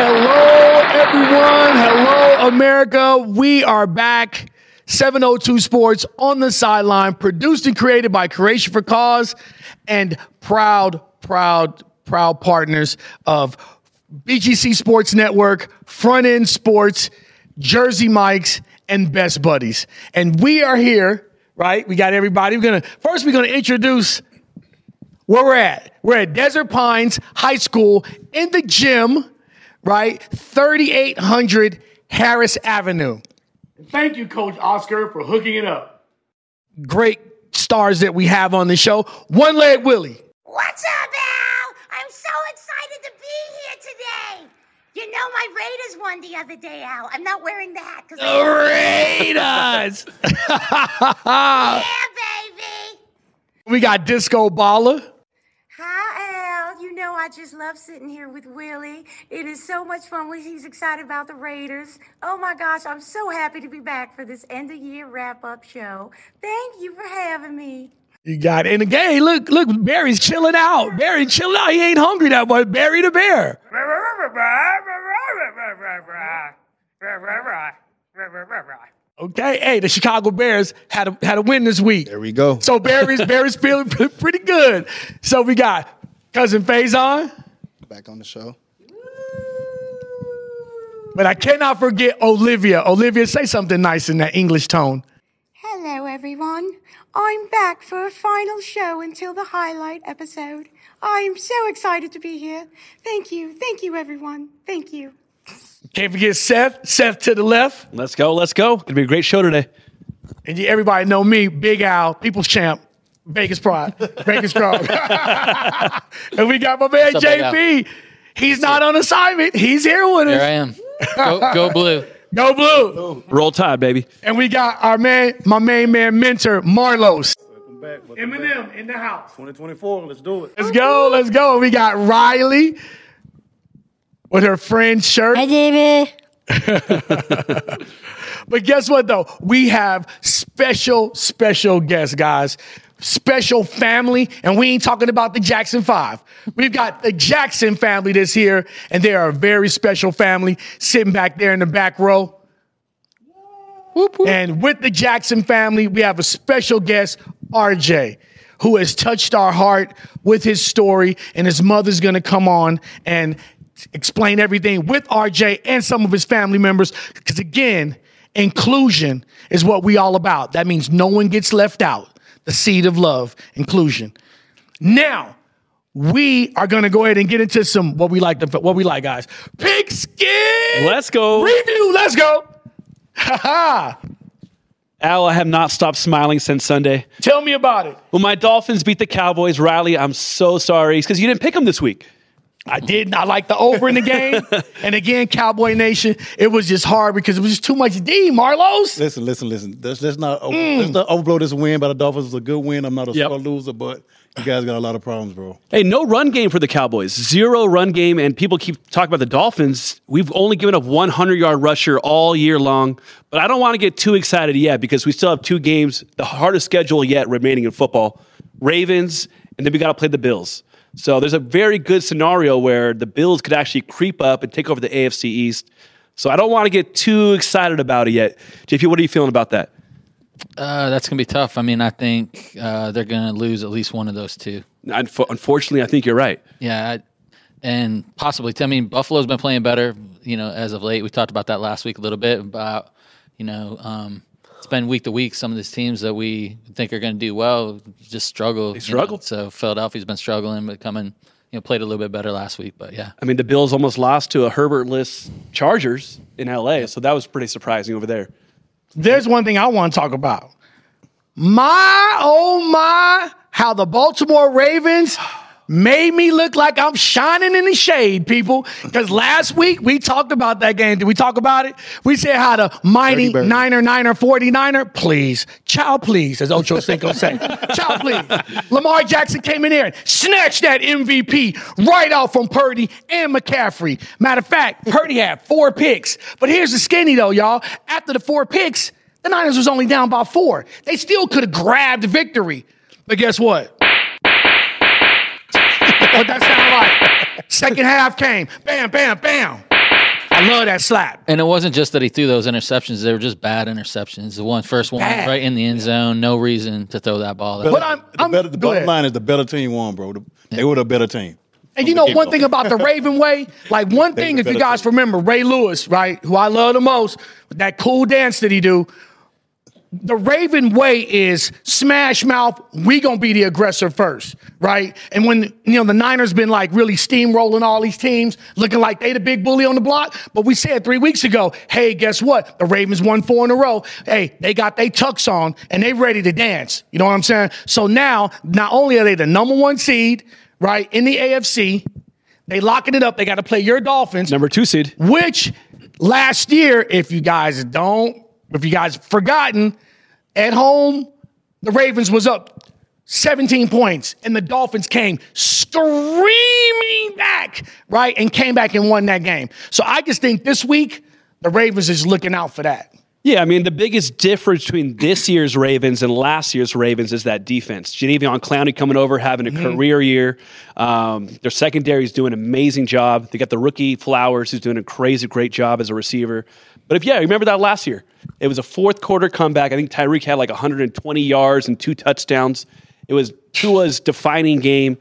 Hello, everyone. Hello, America. We are back. 702 Sports on the sideline, produced and created by Creation for Cause and proud, proud, proud partners of BGC Sports Network, Front End Sports, Jersey Mikes, and Best Buddies. And we are here, right? We got everybody. We're gonna first we're gonna introduce where we're at. We're at Desert Pines High School in the gym, right? 3800 Harris Avenue. Thank you, Coach Oscar, for hooking it up. Great stars that we have on the show. One leg Willie. What's up, Al? I'm so excited to be here today. You know, my Raiders won the other day, Al. I'm not wearing the hat because Raiders. yeah, baby. we got Disco Baller. Hi, Al. You know I just love sitting here with Willie. It is so much fun he's excited about the Raiders. Oh my gosh, I'm so happy to be back for this end of year wrap up show. Thank you for having me. You got it. And again, look, look, Barry's chilling out. Barry chilling out. He ain't hungry that much. Barry the bear. Okay, hey, the Chicago Bears had a had a win this week. There we go. So Barry's Barry's feeling pretty good. So we got cousin Faison, Back on the show. but I cannot forget Olivia. Olivia, say something nice in that English tone. Hello, everyone. I'm back for a final show until the highlight episode. I'm so excited to be here. Thank you. Thank you, everyone. Thank you. Can't forget Seth. Seth to the left. Let's go. Let's go. Gonna be a great show today. And you, everybody know me, Big Al, People's Champ, Vegas Pride, Vegas Strong. and we got my man What's up, JP. He's not on assignment. He's here with us. Here I am. Go, go blue. Go blue. Roll Tide, baby. And we got our man, my main man mentor, Marlos. Welcome back. Welcome back. Eminem in the house. 2024. Let's do it. Let's go. Let's go. We got Riley with her friend's shirt. Hi, David. But guess what, though? We have special, special guests, guys. Special family, and we ain't talking about the Jackson Five. We've got the Jackson family that's here, and they are a very special family sitting back there in the back row. And with the Jackson family, we have a special guest, RJ, who has touched our heart with his story, and his mother's gonna come on and explain everything with RJ and some of his family members. Because again, inclusion is what we all about. That means no one gets left out. The seed of love, inclusion. Now, we are gonna go ahead and get into some what we like. To, what we like, guys. Pigskin. Let's go. Review. Let's go. Ha ha. Al, I have not stopped smiling since Sunday. Tell me about it. When my Dolphins beat the Cowboys, Riley, I'm so sorry. It's because you didn't pick them this week. I didn't. I like the over in the game. and again, Cowboy Nation, it was just hard because it was just too much D, Marlos. Listen, listen, listen. Let's, let's not over, mm. let's not overblow this win by the Dolphins. It was a good win. I'm not a Yep. loser, but you guys got a lot of problems, bro. Hey, no run game for the Cowboys. Zero run game, and people keep talking about the Dolphins. We've only given up 100 yard rusher all year long, but I don't want to get too excited yet because we still have two games, the hardest schedule yet remaining in football Ravens, and then we got to play the Bills. So there's a very good scenario where the Bills could actually creep up and take over the AFC East. So I don't want to get too excited about it yet. JP, what are you feeling about that? Uh, that's gonna be tough. I mean, I think uh, they're gonna lose at least one of those two. Unf- Unfortunately, I think you're right. Yeah, I, and possibly. I mean, Buffalo's been playing better. You know, as of late, we talked about that last week a little bit about you know um, it's been week to week. Some of these teams that we think are going to do well just struggle. They struggle. So Philadelphia's been struggling, but coming you know played a little bit better last week. But yeah, I mean, the Bills almost lost to a Herbertless Chargers in LA, so that was pretty surprising over there. There's one thing I want to talk about. My, oh my, how the Baltimore Ravens made me look like I'm shining in the shade, people. Because last week we talked about that game. Did we talk about it? We said how the mighty. Niner, Niner, 49er, please, child, please, as Ocho Cinco said, child, please. Lamar Jackson came in there and snatched that MVP right out from Purdy and McCaffrey. Matter of fact, Purdy had four picks. But here's the skinny though, y'all. After the four picks, the Niners was only down by four. They still could have grabbed victory. But guess what? What that sound like? Second half came. Bam, bam, bam. I love that slap. And it wasn't just that he threw those interceptions; they were just bad interceptions. The one first one Bad. right in the end zone, no reason to throw that ball. There. But I'm, the, I'm better, the bottom ahead. line is the better team won, bro. The- They were the better team. And you know one thing about the Raven way, like one thing, if you guys team. remember, Ray Lewis, right, who I love the most, that cool dance that he do. The Raven way is smash mouth. We gonna be the aggressor first, right? And when you know the Niners been like really steamrolling all these teams, looking like they the big bully on the block. But we said three weeks ago, hey, guess what? The Ravens won four in a row. Hey, they got their tucks on and they ready to dance. You know what I'm saying? So now, not only are they the number one seed, right, in the AFC, they locking it up. They got to play your Dolphins Number two seed. which last year, if you guys don't, if you guys forgotten, at home, the Ravens was up 17 points, and the Dolphins came screaming back, right, and came back and won that game. So I just think this week the Ravens is looking out for that. Yeah, I mean, the biggest difference between this year's Ravens and last year's Ravens is that defense. Jadeveon Clowney coming over, having a career year. Um, their secondary is doing an amazing job. They got the rookie Flowers, who's doing a crazy, great job as a receiver. But if, yeah, remember that last year? It was a fourth quarter comeback. I think Tyreek had like 120 yards and two touchdowns. It was Tua's defining game.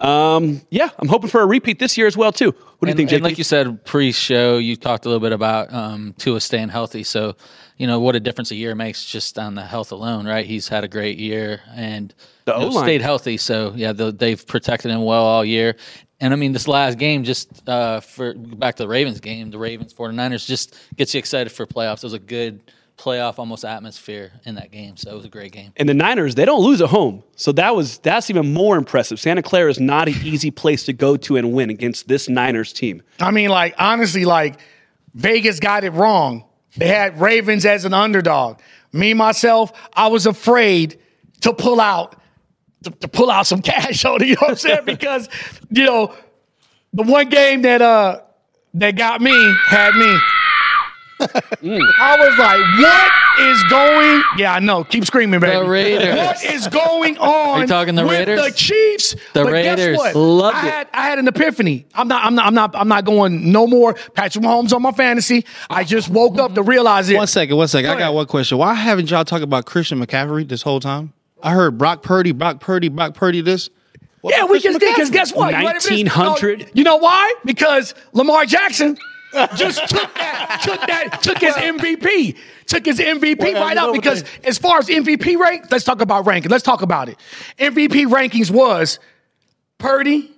Um, yeah, I'm hoping for a repeat this year as well, too. What do you and, think, and like you said pre-show, you talked a little bit about um, Tua staying healthy. So, you know what a difference a year makes just on the health alone, right? He's had a great year and you know, stayed healthy. So, yeah, the, they've protected him well all year. And I mean, this last game, just uh, for back to the Ravens game, the Ravens 49ers just gets you excited for playoffs. It was a good playoff almost atmosphere in that game. So it was a great game. And the Niners, they don't lose at home. So that was that's even more impressive. Santa Clara is not an easy place to go to and win against this Niners team. I mean, like, honestly, like, Vegas got it wrong. They had Ravens as an underdog. Me, myself, I was afraid to pull out to, to pull out some cash on it, you know what I'm saying? because, you know, the one game that uh that got me had me. Mm. I was like, what is going? Yeah, I know. Keep screaming, baby. The Raiders. What is going on? you talking the Raiders? The Chiefs. The but Raiders. Guess what? Loved I it. had I had an epiphany. I'm not. I'm not. I'm not. I'm not going no more. Patrick Mahomes on my fantasy. I just woke up to realize it. One second, one second. I ahead. got one question. Why haven't y'all talked about Christian McCaffrey this whole time? I heard Brock Purdy, Brock Purdy, Brock Purdy. This. What Yeah, we Christian just did. Because guess what? You ready for this? 1900. You know why? Because Lamar Jackson just took that, took that, took his MVP, took his MVP Well, right out. Because they- as far as MVP rank, let's talk about ranking. Let's talk about it. MVP rankings was Purdy,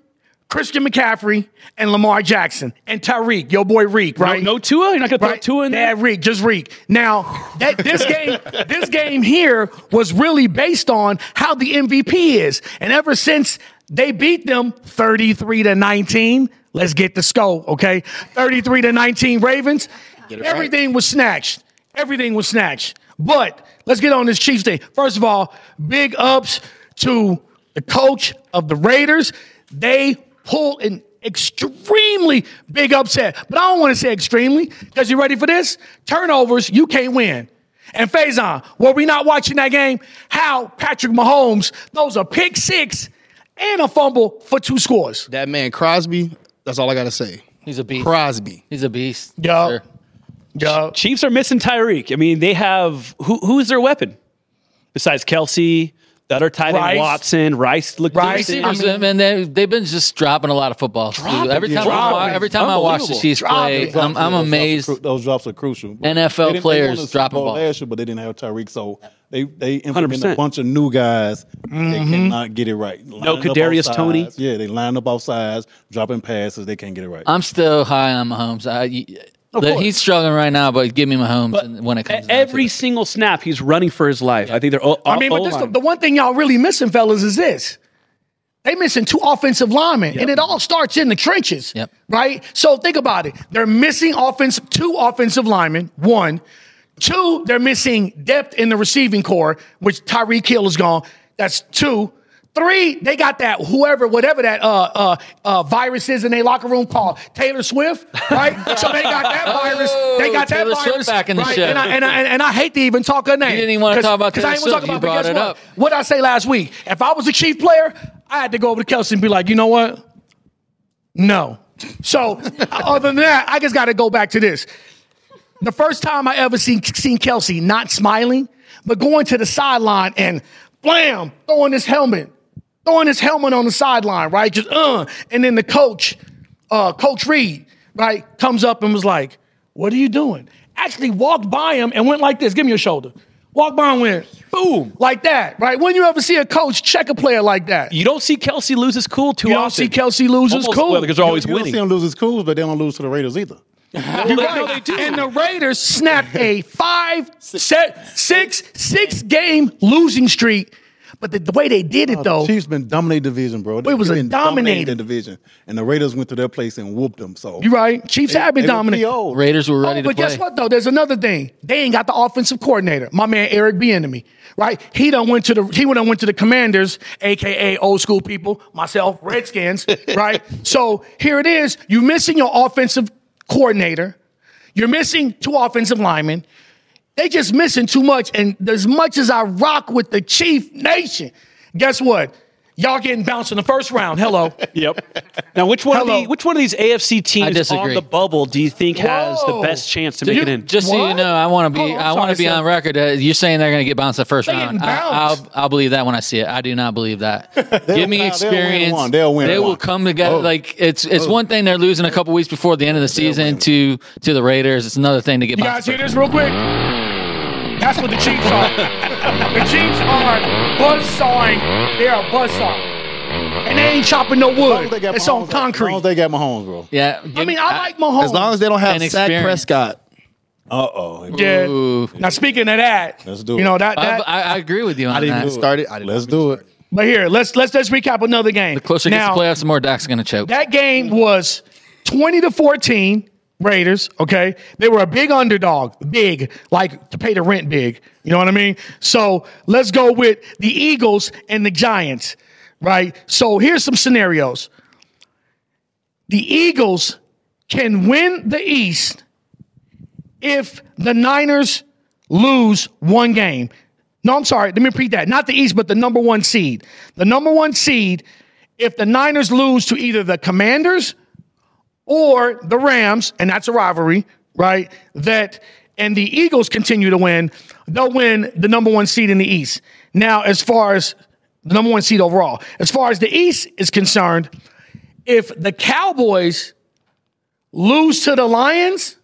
Christian McCaffrey, and Lamar Jackson, and Tyreek, your boy Reek, right? No Tua? You're not going to throw Right. Tua in there? Reek, just Reek. Now that this game, this game here was really based on how the MVP is, and ever since they beat them thirty-three to nineteen, let's get the scope, okay? Thirty-three to nineteen Ravens. Everything was snatched. Everything was snatched. But let's get on this Chiefs thing. First of all, big ups to the coach of the Raiders. They pulled an extremely big upset. But I don't want to say extremely because you ready for this? Turnovers, you can't win. And Faison, were we not watching that game? How Patrick Mahomes throws a pick six and a fumble for two scores. That man Crosby. That's all I gotta say. He's a beast. Crosby. He's a beast. Yeah. Sure. Yeah. Chiefs are missing Tyreek. I mean, they have who, who's their weapon besides Kelce, the other tight end Rice. Watson, Rice. Look, Rice. decent. I Receivers, mean- and they they've been just dropping a lot of footballs. too. Every time, I, dropping. wa- every time I watch the Chiefs play, Dropping. I'm, I'm Those drops are amazed. Those drops are crucial. NFL they didn't- they players won the dropping Bowl balls. last year, but they didn't have Tyreek, so they they implemented 100%. a bunch of new guys. They mm-hmm. cannot get it right. No Lining up Kadarius off Toney. sides. Yeah, they line up off sides, dropping passes. They can't get it right. I'm still high on Mahomes. I, y- the- course. he's struggling right now, but give me Mahomes when it comes. down to Every it. single snap, he's running for his life. I think they're. o- I mean, but this, the one thing y'all really missing, fellas, is this. They missing two offensive linemen, and it all starts in the trenches, Yep. right? So think about it. They're missing offense, two offensive linemen. One, two. They're missing depth in the receiving corps, which Tyreek Hill is gone. That's two. Three, they got that whoever, whatever that uh, uh, uh, virus is in their locker room called Taylor Swift, right? so they got that virus. They got that Taylor Swift virus back in the right? show. And I, and, I, and I hate to even talk her name. didn't even wanna 'Cause- talk about I Taylor ain't wanna Swift. You brought it what? up. What did I say last week? If I was a chief player, I had to go over to Kelce and be like, you know what? No. So, other than that, I just got to go back to this. The first time I ever seen seen Kelce not smiling, but going to the sideline and blam, throwing his helmet, throwing his helmet on the sideline, right? Just uh, and then the coach, uh, Coach Reid, right, comes up and was like, "What are you doing?" Actually walked by him and went like this. Give me your shoulder. Walked by and went boom like that, right? When you ever see a coach check a player like that? You don't see Kelce lose his cool too You don't often. see Kelce lose his Almost- cool. Well, because they're always you don't winning. see them lose his cools, but they don't lose to the Raiders either. You're right. And the Raiders snapped a five, set, six, six game losing streak. But the, the way they did it, though, Chiefs been dominating division, bro. It was a They've been dominating. dominating the division, and the Raiders went to their place and whooped them. So you're right. Chiefs have been They were dominant. PO'd. Raiders were ready Oh, to but play. guess what though? There's another thing. They ain't got the offensive coordinator. My man Eric Bieniemy, right? He done went to the he went went to the Commanders, aka old school people, myself, Redskins, right? So here it is. You're missing your offensive coordinator. You're missing two offensive linemen. They just missing too much. And as much as I rock with the Chief Nation, guess what? Y'all getting bounced in the first round. Hello. Yep. Now, which one of the which one of these AFC teams on disagree. the bubble do you think has the best chance to Do make you- it in? Just so you know, I want to Oh, be. I'm I want to be on record that you're saying they're going to get bounced in the first They round. I, I'll, I'll believe that when I see it. I do not believe that. Give me experience. they'll win experience. one. They'll win They will one. come together. Oh. Like it's it's oh. one thing they're losing a couple weeks before the end of the season to to the Raiders. It's another thing to get You guys bounced. hear this real quick? That's what the Chiefs are. the Chiefs are buzzsawing. They are buzz buzzsawing. And they ain't chopping no As long as wood. they It's on concrete. As long as they got Mahomes, bro. Yeah, I mean, I like Mahomes. As long as they don't have And Dak. Prescott. Uh oh. yeah. Ooh. Now speaking of that, Let's do it. you know that I, that. I, I agree with you on I didn't that. even start it. I didn't Let's do it. but here, let's let's let's recap another game. The closer it gets now, to playoffs, the more Dak's going to choke. that game was twenty to fourteen. Raiders, okay? They were a big underdog, big, like to pay the rent big. You know what I mean? So let's go with the Eagles and the Giants, right? So here's some scenarios. The Eagles can win the East if the Niners lose one game. No, I'm sorry. Let me repeat that. Not the East, but the number one seed. The number one seed, if the Niners lose to either the Commanders or the Rams, and that's a rivalry, right? That and the Eagles continue to win, they'll win the number one seed in the East. Now, as far as the number one seed overall, as far as the East is concerned, if the Cowboys lose to the Lions,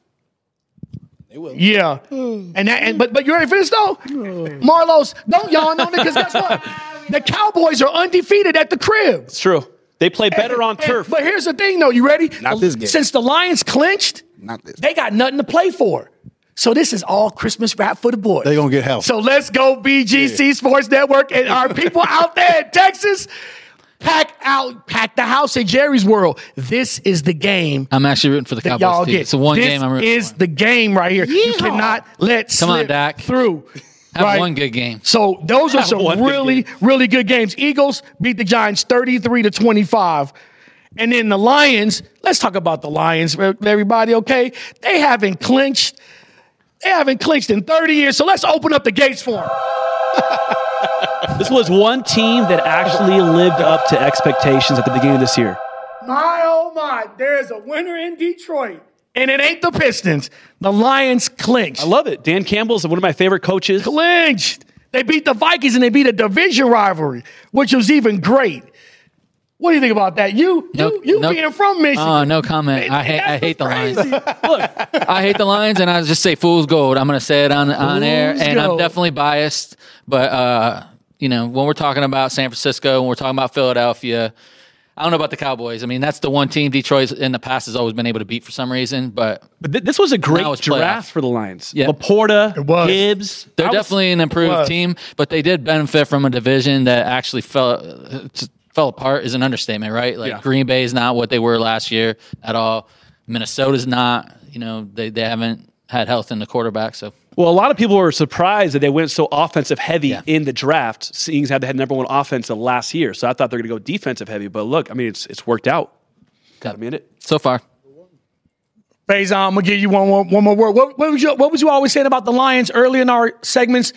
yeah, and that, and but but you ready for this though, Marlos? Don't yawn on it because guess what? The Cowboys are undefeated at the crib. It's true. They play better on And- turf. But here's the thing, though. You ready? Not this game. Since the Lions clinched, Not this. they got nothing to play for. So this is all Christmas rap for the boys. They're gonna get help. So let's go BGC Sports Network and our people out there in Texas. Pack out, pack the house at Jerry's World. This is the game I'm actually rooting for the Cowboys. y'all too. get. It's the one this game I'm rooting is for. the game right here. You cannot let Come on, slip Dak. through. Have right? one good game. So those are some one good really, really good games. Eagles beat the Giants 33 to 25. And then the Lions, let's talk about the Lions, everybody, okay? They haven't clinched. They haven't clinched in 30 years. So let's open up the gates for them. This was one team that actually lived up to expectations at the beginning of this year. My oh my, there's a winner in Detroit. And it ain't the Pistons. The Lions clinched. I love it. Dan Campbell's one of my favorite coaches. clinched. They beat the Vikings and they beat a division rivalry, which was even great. What do you think about that? You, No- you, you no- being from Michigan. Oh, no comment. I hate, I hate the what's Lions. Look, I hate the Lions, and I just say fool's gold. I'm going to say it on on air, Fool's and I'm definitely biased. But uh, you know, when we're talking about San Francisco, when we're talking about Philadelphia, I don't know about the Cowboys. I mean, that's the one team Detroit in the past has always been able to beat for some reason. But But th- this was a great Now draft playoff. for the Lions. Yeah. LaPorta, It was. Gibbs. they're I was- definitely an improved team. But they did benefit from a division that actually fell uh, fell apart. Is an understatement, right? Like Yeah. Green Bay is not what they were last year at all. Minnesota's not. You know, they they haven't had health in the quarterback. So Well, a lot of people were surprised that they went so offensive heavy Yeah. in the draft, seeing as how they had number one offense the last year. So I thought they're going to go defensive heavy. But look, I mean, it's it's worked out. Got a minute. so far. Faison, I'm gonna give you one more, word. What, what was you what was you always saying about the Lions early in our segments?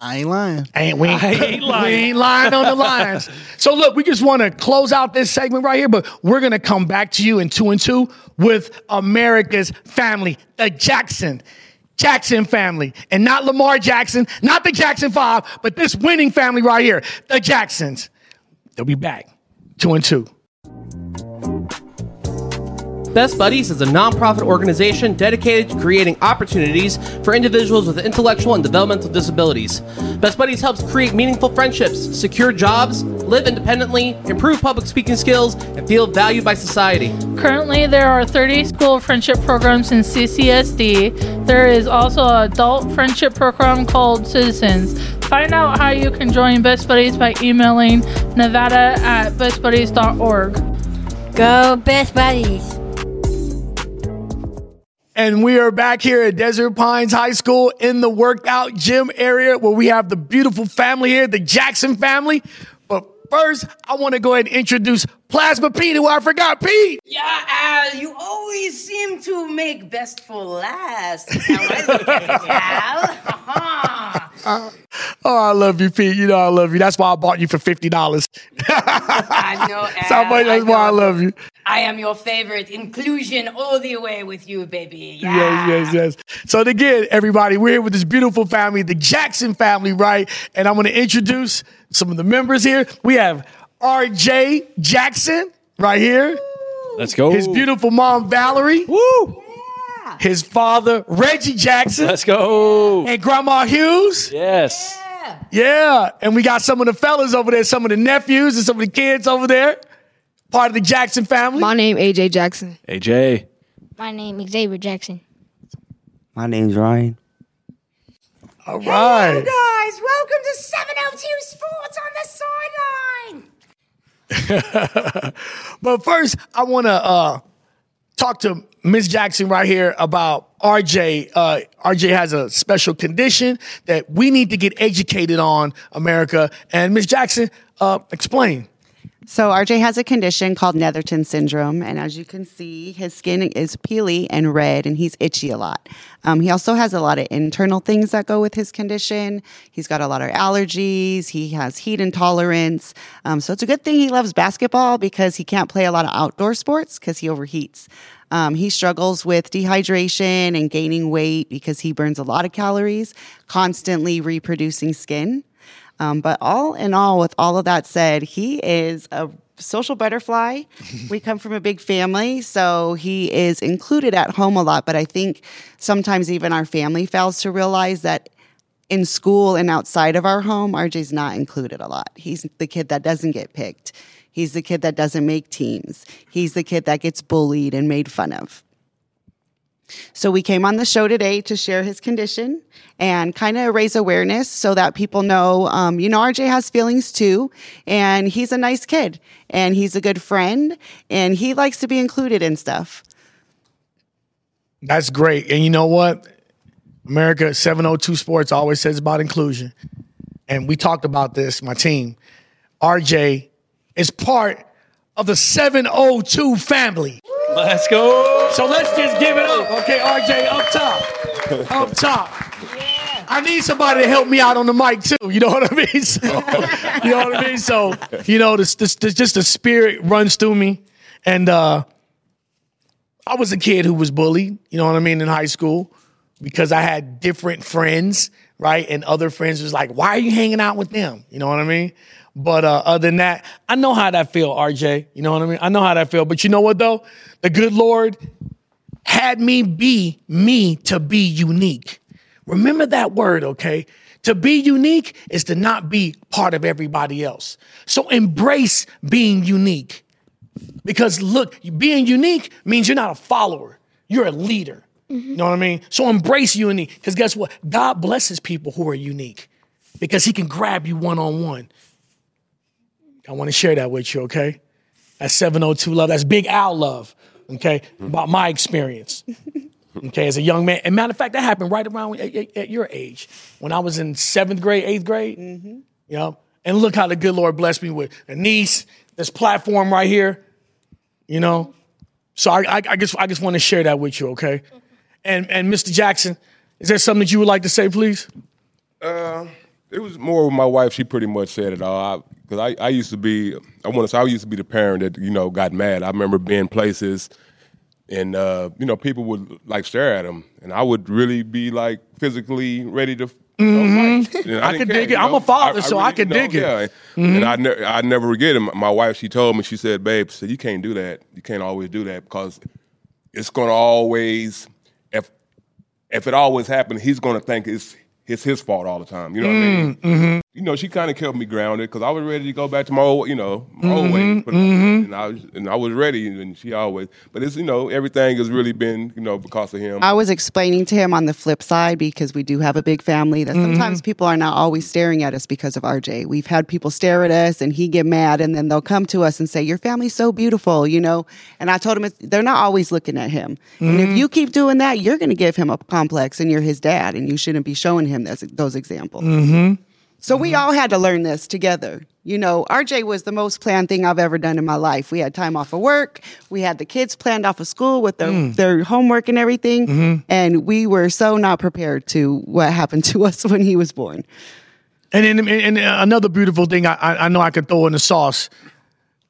I ain't lying. Ain't we? ain't lying. We ain't lying on the lines. So look, we just want to close out this segment right here, but we're gonna come back to you in two and two with America's family, the Jackson. Jackson family, and not Lamar Jackson, not the Jackson Five, but this winning family right here, the Jacksons. They'll be back, two and two. Best Buddies is a nonprofit organization dedicated to creating opportunities for individuals with intellectual and developmental disabilities. Best Buddies helps create meaningful friendships, secure jobs, live independently, improve public speaking skills, and feel valued by society. Currently, there are 30 school friendship programs in CCSD. There is also an adult friendship program called Citizens. Find out how you can join Best Buddies by emailing nevada at bestbuddies.org. Go Best Buddies. And we are back here at Desert Pines High School in the workout gym area where we have the beautiful family here, the Jackson family. But first, I want to go ahead and introduce Plasma Pete, who I forgot. Pete! Yeah, Al, you always seem to make best for last. Uh-huh. Oh, I love you, Pete. You know I love you. That's why I bought you for $50. I know, Al. So much, that's why I love you. I am your favorite. Inclusion all the way with you, baby. Yeah. Yes, yes, yes. So again, everybody, we're here with this beautiful family, the Jackson family, right? And I'm going to introduce some of the members here. We have R.J. Jackson right here. Let's go. His beautiful mom, Valerie. Woo! His father, Reggie Jackson. Let's go. And Grandma Hughes. Yes. Yeah. And we got some of the fellas over there, some of the nephews and some of the kids over there. Part of the Jackson family. My name AJ Jackson. AJ. My name is Xavier Jackson. My name's Ryan. All Hello, right. guys. Welcome to 702 Sports on the sideline. But first, I want to uh, talk to Miss Jackson right here about RJ. Uh, RJ has a special condition that we need to get educated on, America. And Miss Jackson, uh, explain. So RJ has a condition called Netherton syndrome, and as you can see, his skin is peely and red, and he's itchy a lot. Um, he also has a lot of internal things that go with his condition. He's got a lot of allergies. He has heat intolerance. Um, so it's a good thing he loves basketball because he can't play a lot of outdoor sports because he overheats. Um, he struggles with dehydration and gaining weight because he burns a lot of calories, constantly reproducing skin. Um, but all in all, with all of that said, he is a social butterfly. we come from a big family, so he is included at home a lot. But I think sometimes even our family fails to realize that in school and outside of our home, RJ's not included a lot. He's the kid that doesn't get picked. He's the kid that doesn't make teams. He's the kid that gets bullied and made fun of. So we came on the show today to share his condition and kind of raise awareness so that people know, um, you know, RJ has feelings too, and he's a nice kid, and he's a good friend, and he likes to be included in stuff. That's great. And you know what? America 702 Sports always says about inclusion. And we talked about this, my team. RJ is part of the 702 family. Let's go. So let's just give it up. Okay, RJ, up top. Up top. I need somebody to help me out on the mic too. You know what I mean? So, you know what I mean? So, you know, this, this, this just the spirit runs through me. And uh I was a kid who was bullied, you know what I mean, in high school because I had different friends, right? And other friends was like, why are you hanging out with them? You know what I mean? But uh, other than that, I know how that feel, RJ. You know what I mean? I know how that feel. But you know what though? The good Lord had me be me to be unique. Remember that word, okay? To be unique is to not be part of everybody else. So embrace being unique. Because look, being unique means you're not a follower, you're a leader. You know what I mean? So embrace unique. Because guess what? God blesses people who are unique because he can grab you one on one. I want to share that with you, okay? That's 702 love. That's Big Al love, okay? Mm-hmm. About my experience, okay, as a young man. And matter of fact, that happened right around at, at- at your age when I was in seventh grade, eighth grade. Mm-hmm. You know, and look how the good Lord blessed me with a niece, this platform right here. You know, so I, I, I just I just want to share that with you, okay? Mm-hmm. And and Mr. Jackson, is there something that you would like to say, please? Uh, it was more with my wife. She pretty much said it all. Because I, I, used to be, I want to say, I used to be the parent that you know got mad. I remember being places, and uh, you know people would like stare at him, and I would really be like physically ready to. You know, Mhm. fight. And I can care, dig you it. I'm a father, so I really, can you know, dig it. Yeah. Mhm. And I, ne- I never forget him. My wife, she told me, she said, "Babe, said you can't do that. You can't always do that because it's going to always if if it always happens, he's going to think it's it's his fault all the time. You know what I mean? Mm-hmm. You know, she kind of kept me grounded because I was ready to go back to my old, you know, my old way. Mhm, Put it like that. mhm. And I was and I was ready, and she always. But it's you know everything has really been you know because of him. I was explaining to him on the flip side because we do have a big family that sometimes people are not always staring at us because of RJ. We've had people stare at us and he get mad and then they'll come to us and say, "Your family's so beautiful," you know. And I told him it's, they're not always looking at him. And if Mhm. you keep doing that, you're going to give him a complex and you're his dad and you shouldn't be showing him those, those examples. Mm-hmm. So we all had to learn this together. You know, RJ was the most planned thing I've ever done in my life. We had time off of work. We had the kids planned off of school with their, Mm. their homework and everything. Mhm. And we were so not prepared to what happened to us when he was born. And then and, and another beautiful thing I, I I know I could throw in the sauce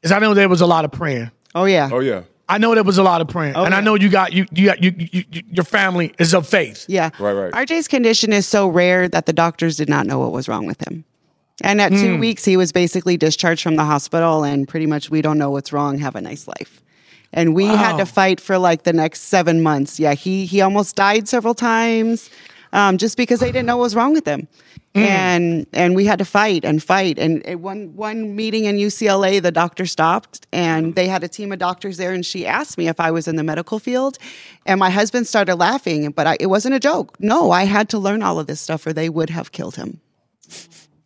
is I know there was a lot of praying. Oh yeah. Oh yeah. I know there was a lot of praying, Oh, and I know you got you you got you, you, you your family is of faith. Yeah. Right, right. RJ's condition is so rare that the doctors did not know what was wrong with him. And at two Hmm. weeks, he was basically discharged from the hospital, and pretty much we don't know what's wrong. Have a nice life. And we had to fight for like the next seven months. Yeah, he he almost died several times, um, just because they didn't know what was wrong with him. And and we had to fight and fight. And at one one meeting in UCLA, the doctor stopped, and they had a team of doctors there. And she asked me if I was in the medical field, and my husband started laughing. But I, it wasn't a joke. No, I had to learn all of this stuff, or they would have killed him.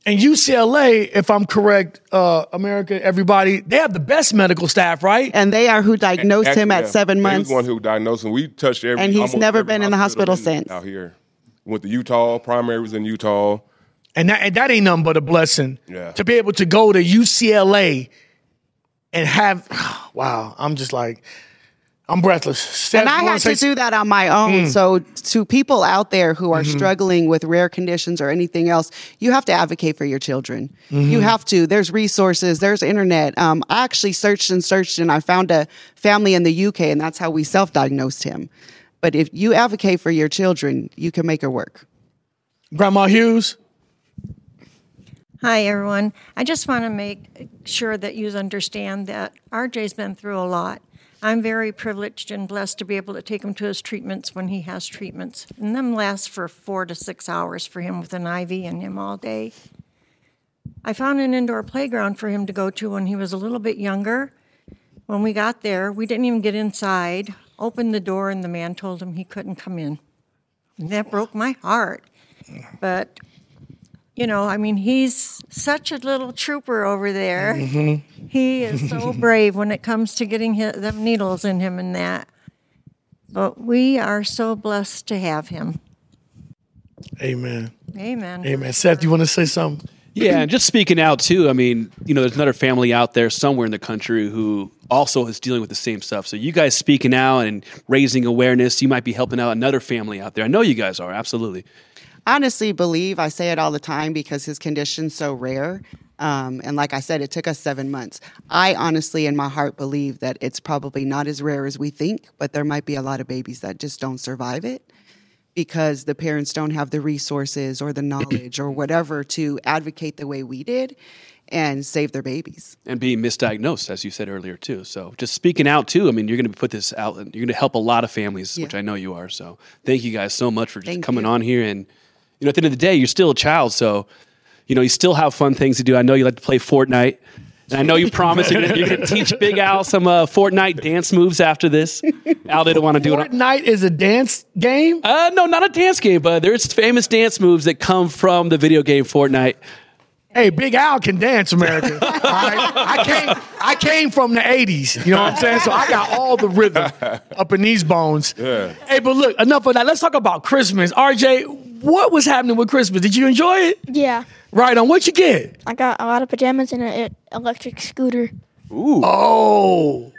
And UCLA, if I'm correct, uh, America, everybody, they have the best medical staff, right? And they are who diagnosed him at Yeah. seven They months. was one who diagnosed him. We touched every. And he's never been in the hospital in- since. Out here, went to Utah. Primary was in Utah. And that and that ain't nothing but a blessing. Yeah. To be able to go to UCLA and have wow, I'm just like I'm breathless. Steph, and I you wanna had to do that on my own. Mm. So, to people out there who are Mhm. struggling with rare conditions or anything else, you have to advocate for your children. Mhm. You have to. There's resources. There's internet. Um, I actually searched and searched, and I found a family in the UK, and that's how we self-diagnosed him. But if you advocate for your children, you can make it work. Grandma Hughes. Hi, everyone. I just want to make sure that you understand that RJ's been through a lot. I'm very privileged and blessed to be able to take him to his treatments when he has treatments. And them last for four to six hours for him with an IV in him all day. I found an indoor playground for him to go to when he was a little bit younger. When we got there, we didn't even get inside, opened the door, and the man told him he couldn't come in. And that broke my heart. But you know, I mean, he's such a little trooper over there. Mhm. He is so brave when it comes to getting his, them needles in him and that. But we are so blessed to have him. Amen. Amen. Amen. Seth, you want to say something? Yeah, and just speaking out too. I mean, you know, there's another family out there somewhere in the country who also is dealing with the same stuff. So you guys speaking out and raising awareness, you might be helping out another family out there. I know you guys are absolutely. honestly believe I say it all the time because his condition's so rare. Um, and like I said, it took us seven months. I honestly, in my heart, believe that it's probably not as rare as we think, but there might be a lot of babies that just don't survive it because the parents don't have the resources or the knowledge or whatever to advocate the way we did and save their babies. and being misdiagnosed, as you said earlier too. So just speaking out too. I mean, you're going to put this out, and you're going to help a lot of families, which I know you are. So thank you guys so much for just Thank coming you. on here. And you know, at the end of the day, you're still a child, so you know you still have fun things to do. I know you like to play Fortnite. And I know you promised you're going to teach Big Al some uh, Fortnite dance moves after this. Al didn't want to do it. Fortnite is a dance game? Uh, no, not a dance game, but there's famous dance moves that come from the video game Fortnite. Hey, Big Al can dance, America. all right? I came, I came from the '80s. You know what I'm saying? So I got all the rhythm up in these bones. Yeah. Hey, but look, enough of that. Let's talk about Christmas. RJ, what was happening with Christmas? Did you enjoy it? Yeah. Right on. What you get? I got a lot of pajamas and an electric scooter. Ooh. Oh.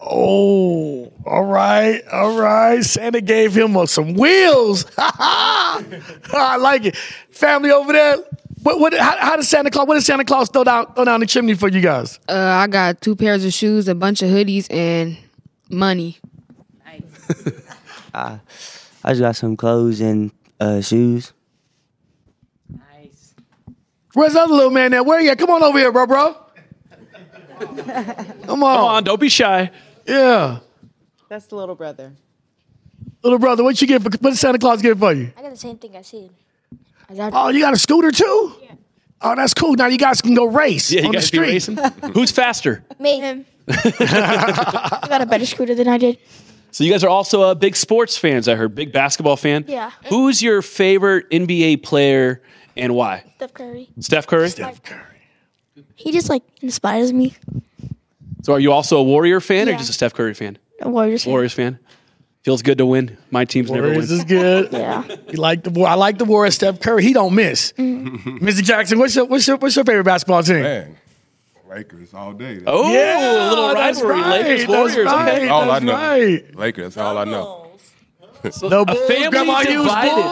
Oh. All right. All right. Santa gave him uh, some wheels. I like it. Family over there, What, what, how, how does Santa Claus? What does Santa Claus throw down, throw down the chimney for you guys? Uh, I got two pairs of shoes, a bunch of hoodies, and money. I, I just got some clothes and uh, shoes. Nice. Where's the other little man there? Where you at? Come on over here, bro, bro. Come on. Come on, don't be shy. Yeah. That's the little brother. Little brother, what you get for, what did Santa Claus get for you? I got the same thing I said. Oh, you got a scooter too? Yeah. Oh, that's cool. Now you guys can go race Yeah, you on the guys be street. racing. Who's faster? Me. Him. I got a better scooter than I did. So you guys are also uh, big sports fans. I heard big basketball fan. Yeah. Who's your favorite NBA player and why? Steph Curry. Steph Curry. Steph Curry. He just like inspires me. So are you also a Warrior fan or just a Steph Curry fan? A Warriors fan. Warriors fan. Feels good to win. My team's never Warriors win. is good. Yeah. You like the war. I like the war. Steph Curry. He don't miss. Mr. Jackson, what's your what's your what's your favorite basketball team? Man, Lakers all day. Oh, Yeah, a little that's rivalry. right, Lakers, that's Warriors. right. Okay. all I know. right. Lakers. That's all I know. The Bulls, family Grandma Hughes divided.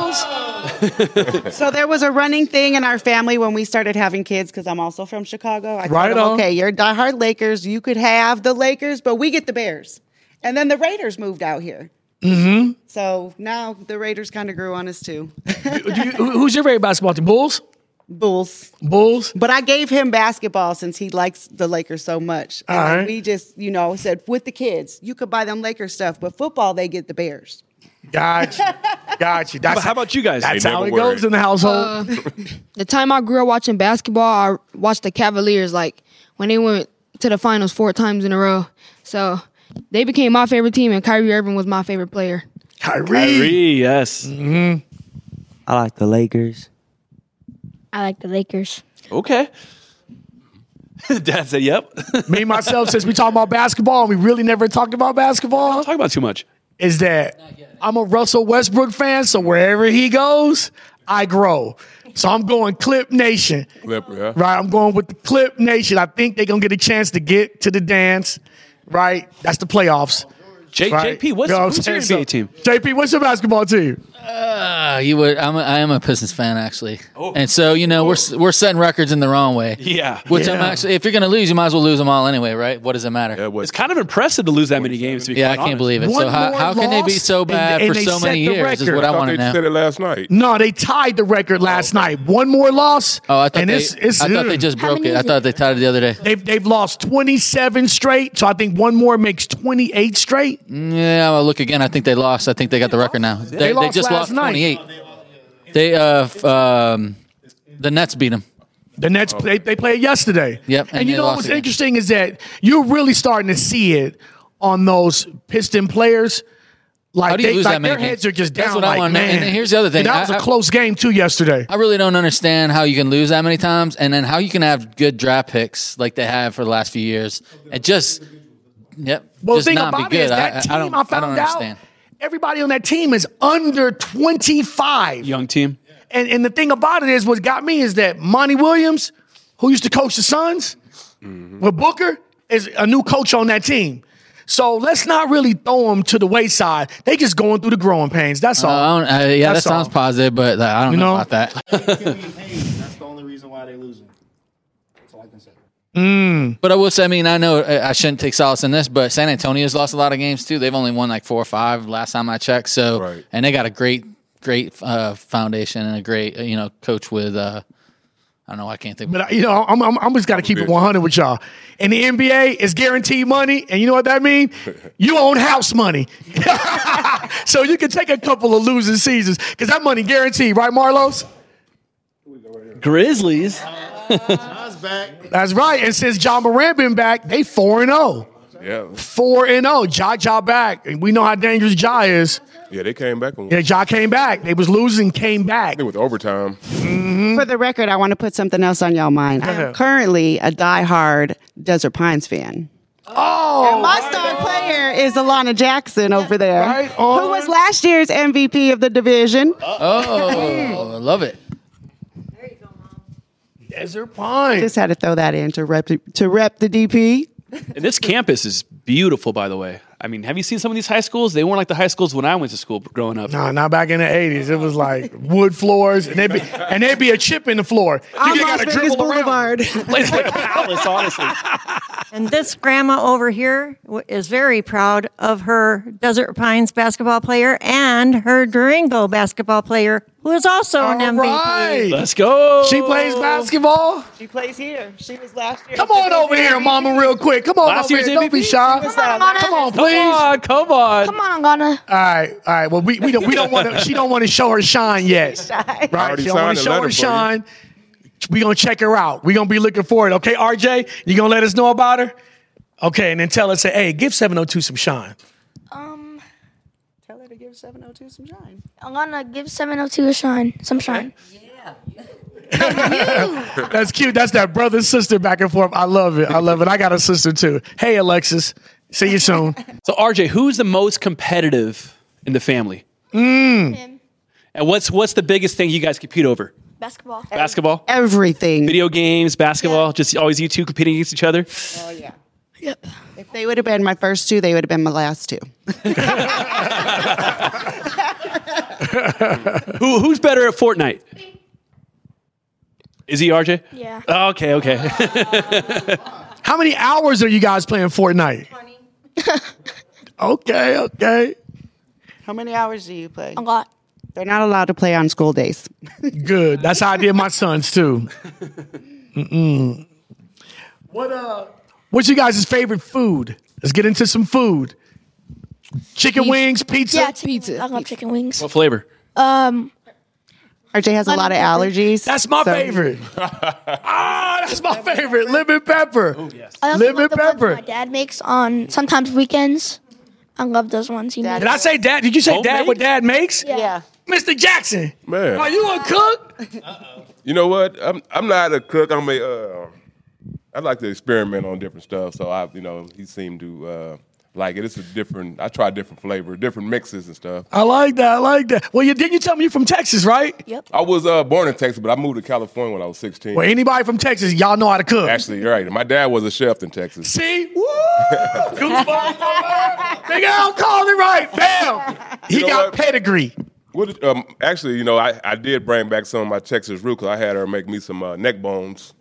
Bulls. So there was a running thing in our family when we started having kids because I'm also from Chicago. I Right them, on. okay, you're diehard Lakers. You could have the Lakers, but we get the Bears. And then the Raiders moved out here. Mm-hmm. So now the Raiders kind of grew on us too. Who's your favorite basketball team? Bulls. Bulls. Bulls. But I gave him basketball since he likes the Lakers so much. And All right. we just, you know, said with the kids, you could buy them Lakers stuff, but football they get the Bears. Got you. Got you. That's How about you guys? That's how never it goes in the household. Uh, the time I grew up watching basketball, I watched the Cavaliers like when they went to the finals four times in a row. So they became my favorite team, and Kyrie Irving was my favorite player. Kyrie. Kyrie, yes. Mm-hmm. I like the Lakers. I like the Lakers. Okay. Dad said, "Yep." Me myself, since we talk about basketball, and we really never talked about basketball. Talk about too much. Is that I'm a Russell Westbrook fan, so wherever he goes, I grow. So I'm going Clip Nation. Clipper, yeah. Right, I'm going with the Clip Nation. I think they're gonna get a chance to get to the dance. Right, that's the playoffs. J- Right. JP, what's, You know what who's I'm your saying? NBA team? JP, what's your basketball team? Uh, you would. I'm. A, I am a Pistons fan actually, oh. and so you know we're we're setting records in the wrong way. Yeah. Which I'm actually. If you're gonna lose, you might as well lose them all anyway, right? What does it matter? Yeah, what, It's kind of impressive to lose that many games. To be Yeah, I can't honest. believe it. One so how, how can they be so bad and- for and they so many the years? Is what I I thought want they to know. said it last night. No, they tied the record last night. One more loss. Oh, I thought and they. it's, it's, I thought they just broke it. I thought they tied it the other day. They've they've lost 27 straight, so I think one more makes 28 straight. Yeah, well, look again. I think they lost. I think they got the record now. They, they, lost just last lost night. 28. They uh f- um, the Nets beat them. The Nets they, they played yesterday. Yep, And, and you they know lost what's again. interesting is that you're really starting to see it on those Piston players. Like, How do you they, lose like that many their heads are just That's down. what I like, know. man. And here's the other thing. That was I- a I- close game too yesterday. I really don't understand how you can lose that many times, and then how you can have good draft picks like they have for the last few years. It just, yep, Well, just the thing not about it good. is that I, team I I, don't, I found don't out understand. Everybody on that team is under 25. Young team. And and the thing about it is, what got me is that Monty Williams, who used to coach the Suns, with Booker, is a new coach on that team. So let's not really throw them to the wayside. They just going through the growing pains. That's Uh, all. I don't, uh, yeah, That's that sounds all. positive, but uh, I don't You know, know? about that. That's the only reason why they losing. That's all I can say. Mm. But I will say, I mean, I know uh, I shouldn't take solace in this, but San Antonio's lost a lot of games too. They've only won like four or five last time I checked. So, Right. and they got a great, great uh, foundation and a great, uh, you know, coach with. Uh, I don't know. I can't think. But you know, I'm, I'm, I'm just got to keep it 100 with y'all. In the NBA, it's guaranteed money, and you know what that means? You own house money, so you can take a couple of losing seasons because that money guaranteed, right, Marlos? Grizzlies. That's right. And since Ja Morant been back, they four and zero. Yeah. Four and zero. Ja Ja back, and we know how dangerous Ja is. Yeah, they came back on Yeah, Ja came back. They was losing, came back. They with overtime. Mm-hmm. For the record, I want to put something else on y'all mind. I'm currently a diehard Desert Pines fan. Oh, And my star player is Alana Jackson over there, Right who was last year's MVP of the division. Oh, I love it. Desert Pine. Just had to throw that in to rep to rep the DP. And this campus is beautiful, by the way. I mean, have you seen some of these high schools? They weren't like the high schools when I went to school growing up. No, not back in the '80s. It was like wood floors, and there'd be and there'd be a chip in the floor. You gotta Vegas dribble around. Place like a palace, honestly. And this grandma over here is very proud of her Desert Pines basketball player and her Durango basketball player, who is also an MVP. right. Let's go. She plays basketball. She plays here. She was last year. Come on over here, Mama, real quick. Come on Last over year's here. Don't be shy. Come on, Angana. Come on, Come please. on, come on. Come on, Angana. All right, all right. Well, we, we don't we don't want to. She don't want to show her shine yet. Right? She don't want to show her shine. We gonna check her out. We gonna be looking for it. Okay, RJ, you gonna let us know about her? Okay, and then tell us, say, hey, give 702 some shine. Um, Tell her to give 702 some shine. I'm gonna give 702 a shine, some shine. Yeah. That's cute. That's that brother sister back and forth. I love it. I love it. I got a sister too. Hey, Alexis. See you soon. So, RJ, who's the most competitive in the family? Hmm. Him. And what's what's the biggest thing you guys compete over? Basketball. Basketball, Everything. video games, basketball. Just always you two competing against each other. Oh, yeah. Yep. If they would have been my first two, they would have been my last two. Who who's better at Fortnite? Is he RJ? Yeah. Oh, okay, okay. How many hours are you guys playing Fortnite? 20. okay, okay. How many hours do you play? A lot. They're not allowed to play on school days. Good. That's how I did my sons too. Mm-mm. What uh? What's you guys' favorite food? Let's get into some food. Chicken wings, pizza. Yeah, pizza. I love chicken wings. what flavor? Um, RJ has a lot of allergies. That's my so- favorite. ah, that's my favorite. Lemon pepper. Oh yes. I also Lemon love the ones pepper. my dad makes on sometimes weekends. I love those ones. He Dad- Did. I say dad? Did you say dad? What dad makes? Yeah. Yeah. Mr. Jackson. Man. Are you a cook? You know what? I'm I'm not a cook. I'm a. Uh, I like to experiment on different stuff. So I, you know, he seemed to uh, like it. It's a different. I try different flavor, different mixes and stuff. I like that. I like that. Well, you didn't you tell me you're from Texas, right? Yep. I was uh, born in Texas, but I moved to California when I was 16. Well, anybody from Texas, y'all know how to cook. Actually, you're right. My dad was a chef in Texas. See? Woo! Goosebumps. Big Al called it right. Bam. He You know got what? pedigree. What, um, actually, you know, I, I did bring back some of my Texas root because I had her make me some uh, neck bones,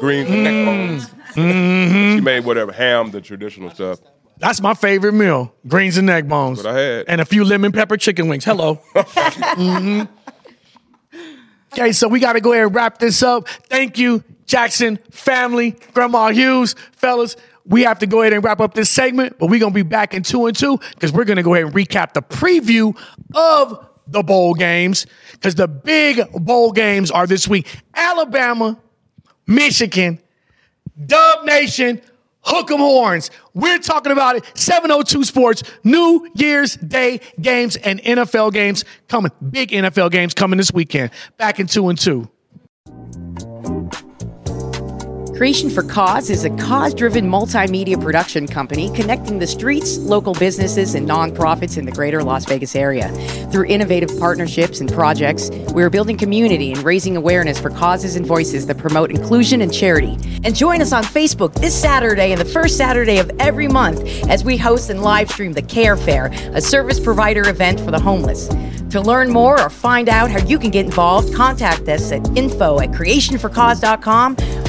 greens and neck bones. Mm-hmm. She made whatever ham, the traditional stuff. That's my favorite meal. Greens and egg bones. What I had. And a few lemon pepper chicken wings. Hello. hmm Okay, so we got to go ahead and wrap this up. Thank you, Jackson family, Grandma Hughes, fellas. We have to go ahead and wrap up this segment, but we're going to be back in two and two because we're going to go ahead and recap the preview of the bowl games because the big bowl games are this week Alabama, Michigan, Dub Nation, Hook 'em Horns. We're talking about it. 702 Sports, New Year's Day games and NFL games coming. Big NFL games coming this weekend. Back in two and two. Creation for Cause is a cause driven multimedia production company connecting the streets, local businesses, and nonprofits in the greater Las Vegas area. Through innovative partnerships and projects, we are building community and raising awareness for causes and voices that promote inclusion and charity. And join us on Facebook this Saturday and the first Saturday of every month as we host and live stream the Care Fair, a service provider event for the homeless. To learn more or find out how you can get involved, contact us at info at creationforcause.com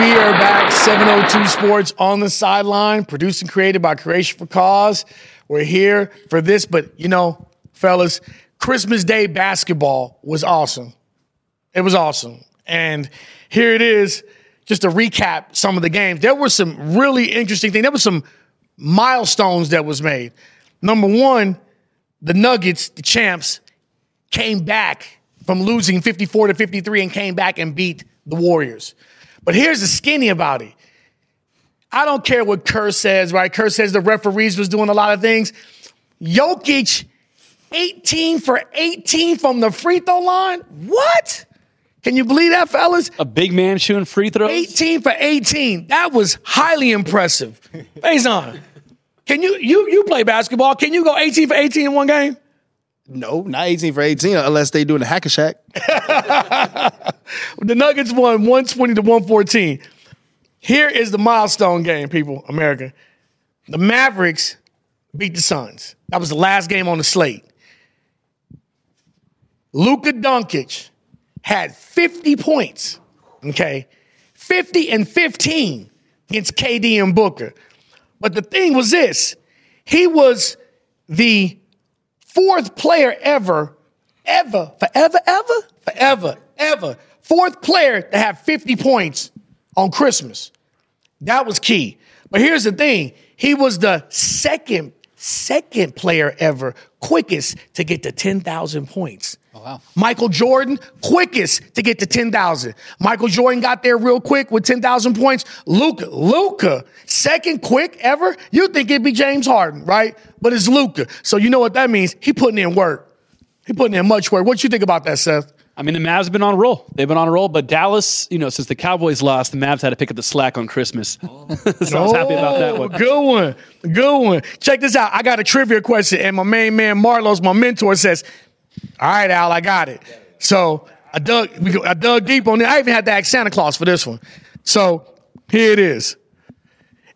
we are back, 702 Sports on the sideline, produced and created by Creation for Cause. We're here for this, but you know, fellas, Christmas Day basketball was awesome. It was awesome. And here it is, just to recap some of the games. There were some really interesting things. There were some milestones that was made. Number one, the Nuggets, the champs, came back from losing 54 to 53 and came back and beat the Warriors. But here's the skinny about it. I don't care what Kerr says, right? Kerr says the referees was doing a lot of things. Jokic, 18 for 18 from the free throw line. What? Can you believe that, fellas? A big man shooting free throws. 18 for 18. That was highly impressive. Faison, can you you you play basketball? Can you go 18 for 18 in one game? No, not 18 for 18 unless they doing the hack a Shaq. The Nuggets won 120 to 114. Here is the milestone game, people, America. The Mavericks beat the Suns. That was the last game on the slate. Luka Doncic had 50 points, okay? 50 and 15 against KD and Booker. But the thing was this he was the fourth player ever, ever, forever, ever, forever, ever, fourth player to have 50 points on Christmas. That was key. But here's the thing he was the second, second player ever, quickest to get to 10,000 points. Oh, wow. Michael Jordan, quickest to get to 10,000. Michael Jordan got there real quick with 10,000 points. Luka, Luka, second quick ever. You think it'd be James Harden, right? But it's Luka. So you know what that means? He putting in work. He putting in much work. What you think about that, Seth? I mean, the Mavs have been on a roll. They've been on a roll, but Dallas, you know, since the Cowboys lost, the Mavs had to pick up the slack on Christmas. so I was happy about that one. Oh, Good one. Good one. Check this out. I got a trivia question, and my main man Marlos, my mentor, says, All right, Al, I got it. So I dug, I dug deep on it. I even had to ask Santa Claus for this one. So here it is.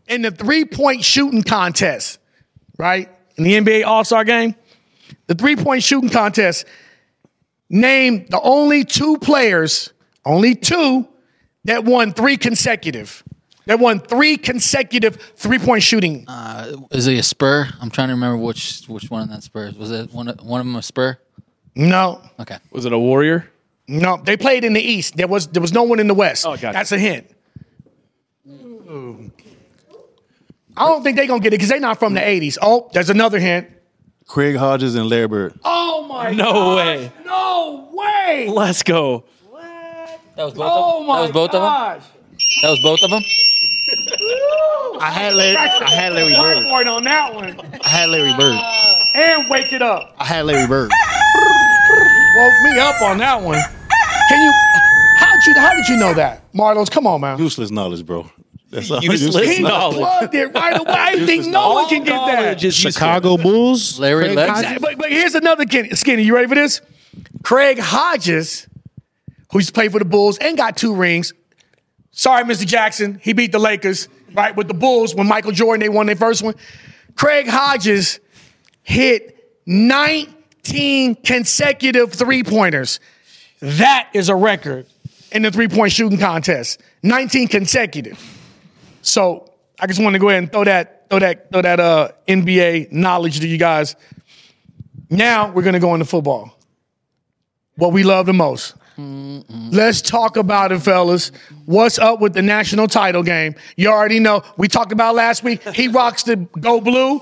In the three-point shooting contest, right? In the NBA All-Star game, the three-point shooting contest, name the only two players, only two, that won three consecutive. That won three consecutive three-point shooting. Uh, is it a spur? I'm trying to remember which which one of that spurs was it. One of, one of them a spur. No. Okay. Was it a Warrior? No, they played in the East. There was there was no one in the West. Oh, gotcha. That's a hint. I don't think they're gonna get it because they're not from the '80s. Oh, there's another hint. Craig Hodges and Larry Bird. Oh my! No gosh, way. No way! Let's go. That was both. Oh of, my that was both gosh. of them. That was both of them. I had Larry. I had Larry Bird. Whiteboard on that one, I had Larry Bird. and wake it up. I had Larry Bird. Woke me up on that one. Can you? How did you? How did you know that, Marlos? Come on, man. Useless knowledge, bro. That's all. Useless He knowledge. plugged it right away. I think no one can get that. Knowledge is useful. Chicago Bulls. Larry Craig Legs. Hodges? But, but here's another kid. Skinny, you ready for this? Craig Hodges, who used to for the Bulls and got two rings. Sorry, Mr. Jackson. He beat the Lakers, right, with the Bulls when Michael Jordan, they won their first one. Craig Hodges hit 19 consecutive three pointers. That is a record in the three point shooting contest. 19 consecutive. So I just want to go ahead and throw that, throw that, throw that uh, NBA knowledge to you guys. Now we're gonna go into football. What we love the most. Let's talk about it, fellas. What's up with the national title game? You already know. We talked about last week. He rocks the go blue,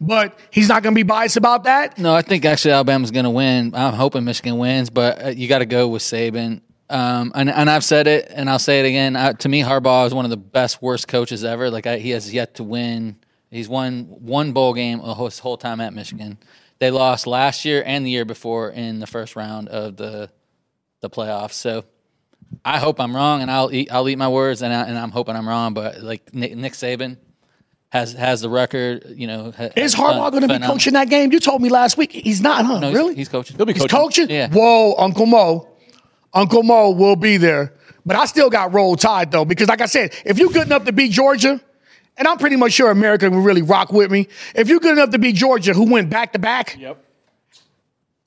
but he's not gonna be biased about that. No, I think actually Alabama's going to win. I'm hoping Michigan wins, but uh, you got to go with Saban. Um, and, and I've said it, and I'll say it again. I, to me, Harbaugh is one of the best, worst coaches ever. Like I, he has yet to win. He's won one bowl game his whole time at Michigan. They lost last year and the year before in the first round of the the playoffs. So I hope I'm wrong, and I'll eat I'll eat my words, and I, and I'm hoping I'm wrong. But like Nick, Nick Saban has has the record. You know, ha- Is Harbaugh going to be phenomenal. coaching that game? You told me last week he's not, huh? No, he's- really? he's coaching. He'll be coaching. He's coaching. coaching? Yeah. Whoa, Uncle Mo. Uncle Mo will be there. But I still got roll tide though, because like I said, if you're good enough to beat Georgia, and I'm pretty much sure America will really rock with me. If you're good enough to beat Georgia, who went back to back, Yep.